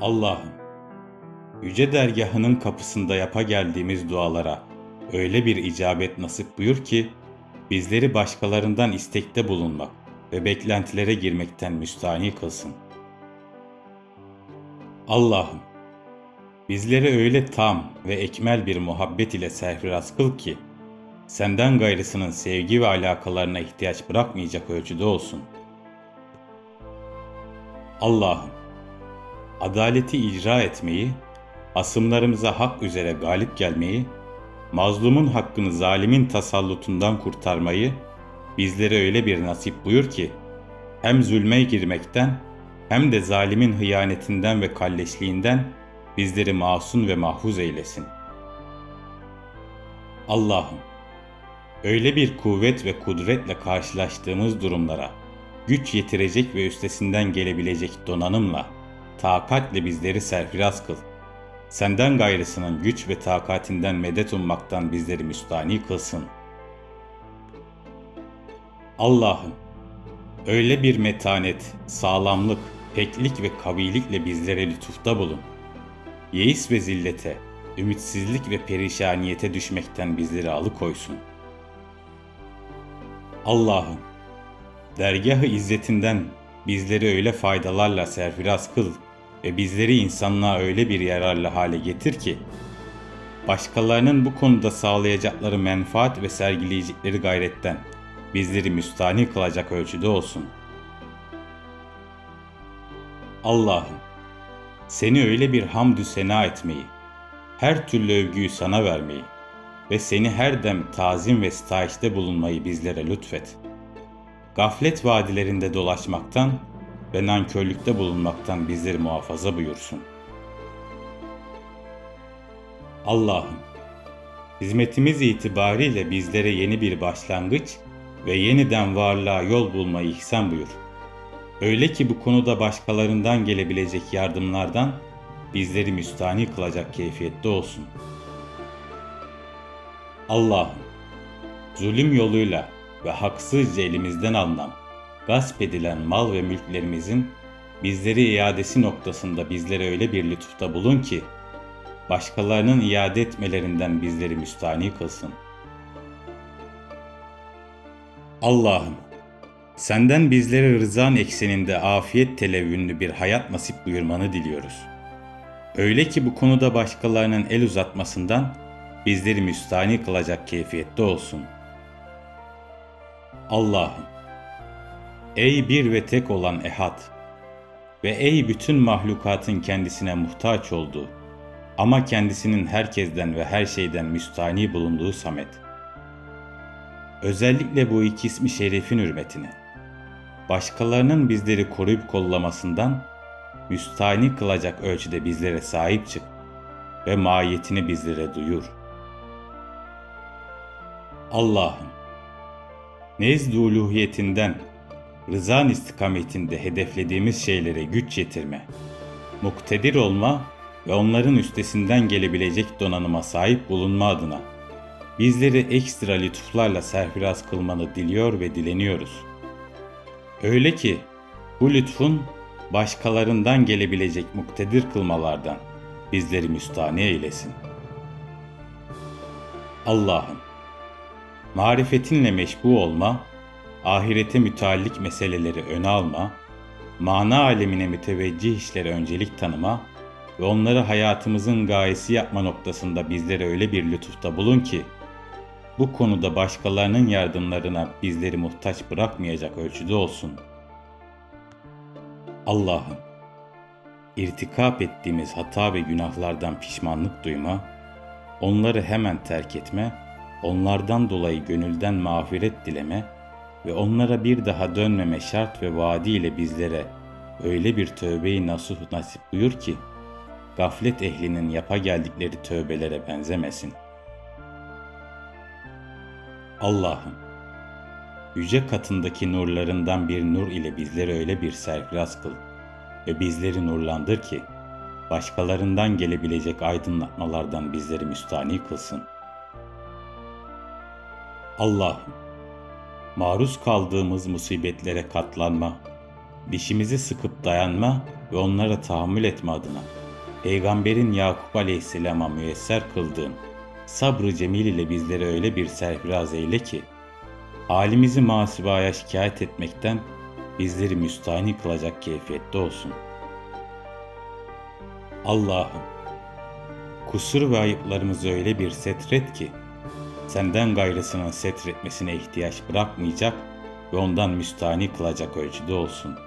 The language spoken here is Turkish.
Allah'ım, yüce dergahının kapısında yapa geldiğimiz dualara öyle bir icabet nasip buyur ki, bizleri başkalarından istekte bulunmak ve beklentilere girmekten müstahni kılsın. Allah'ım, bizleri öyle tam ve ekmel bir muhabbet ile serfiraz kıl ki, senden gayrısının sevgi ve alakalarına ihtiyaç bırakmayacak ölçüde olsun. Allah'ım, adaleti icra etmeyi, asımlarımıza hak üzere galip gelmeyi, mazlumun hakkını zalimin tasallutundan kurtarmayı bizlere öyle bir nasip buyur ki, hem zulme girmekten hem de zalimin hıyanetinden ve kalleşliğinden bizleri masum ve mahfuz eylesin. Allah'ım, öyle bir kuvvet ve kudretle karşılaştığımız durumlara güç yetirecek ve üstesinden gelebilecek donanımla, takatle bizleri serfiraz kıl. Senden gayrısının güç ve takatinden medet ummaktan bizleri müstani kılsın. Allah'ım, öyle bir metanet, sağlamlık, peklik ve kavilikle bizlere lütufta bulun. Yeis ve zillete, ümitsizlik ve perişaniyete düşmekten bizleri alıkoysun. Allah'ım, dergah-ı izzetinden bizleri öyle faydalarla serfiraz kıl ve bizleri insanlığa öyle bir yararlı hale getir ki, başkalarının bu konuda sağlayacakları menfaat ve sergileyecekleri gayretten bizleri müstahni kılacak ölçüde olsun. Allah'ım, seni öyle bir hamdü sena etmeyi, her türlü övgüyü sana vermeyi ve seni her dem tazim ve sitayişte bulunmayı bizlere lütfet. Gaflet vadilerinde dolaşmaktan ve nankörlükte bulunmaktan bizleri muhafaza buyursun. Allah'ım, hizmetimiz itibariyle bizlere yeni bir başlangıç ve yeniden varlığa yol bulmayı ihsan buyur. Öyle ki bu konuda başkalarından gelebilecek yardımlardan bizleri müstahni kılacak keyfiyette olsun. Allah'ım, zulüm yoluyla ve haksızca elimizden alınan, gasp edilen mal ve mülklerimizin bizleri iadesi noktasında bizlere öyle bir lütufta bulun ki, başkalarının iade etmelerinden bizleri müstahni kılsın. Allah'ım, senden bizlere rızan ekseninde afiyet televünlü bir hayat nasip buyurmanı diliyoruz. Öyle ki bu konuda başkalarının el uzatmasından bizleri müstahni kılacak keyfiyette olsun. Allah'ım, ey bir ve tek olan ehad ve ey bütün mahlukatın kendisine muhtaç olduğu ama kendisinin herkesten ve her şeyden müstahni bulunduğu Samet. Özellikle bu iki ismi şerifin hürmetine, başkalarının bizleri koruyup kollamasından müstahni kılacak ölçüde bizlere sahip çık ve mahiyetini bizlere duyur. Allah'ım, nezd-i uluhiyetinden, rızan istikametinde hedeflediğimiz şeylere güç yetirme, muktedir olma ve onların üstesinden gelebilecek donanıma sahip bulunma adına bizleri ekstra lütuflarla serfiraz kılmanı diliyor ve dileniyoruz. Öyle ki bu lütfun başkalarından gelebilecek muktedir kılmalardan bizleri müstahni eylesin. Allah'ım, marifetinle meşbu olma, ahirete müteallik meseleleri öne alma, mana alemine müteveccih işlere öncelik tanıma ve onları hayatımızın gayesi yapma noktasında bizlere öyle bir lütufta bulun ki, bu konuda başkalarının yardımlarına bizleri muhtaç bırakmayacak ölçüde olsun. Allah'ım, irtikap ettiğimiz hata ve günahlardan pişmanlık duyma, onları hemen terk etme, onlardan dolayı gönülden mağfiret dileme ve onlara bir daha dönmeme şart ve vaadi ile bizlere öyle bir tövbeyi nasuh nasip buyur ki, gaflet ehlinin yapa geldikleri tövbelere benzemesin. Allah'ım, yüce katındaki nurlarından bir nur ile bizleri öyle bir serfiraz kıl ve bizleri nurlandır ki, başkalarından gelebilecek aydınlatmalardan bizleri müstani kılsın. Allah'ım, maruz kaldığımız musibetlere katlanma, dişimizi sıkıp dayanma ve onlara tahammül etme adına Peygamberin Yakup Aleyhisselam'a müyesser kıldığın sabrı cemil ile bizleri öyle bir serfiraz eyle ki halimizi masibaya şikayet etmekten bizleri müstahni kılacak keyfiyette olsun. Allah'ım kusur ve ayıplarımızı öyle bir setret ki senden gayrısının setretmesine ihtiyaç bırakmayacak ve ondan müstahni kılacak ölçüde olsun.''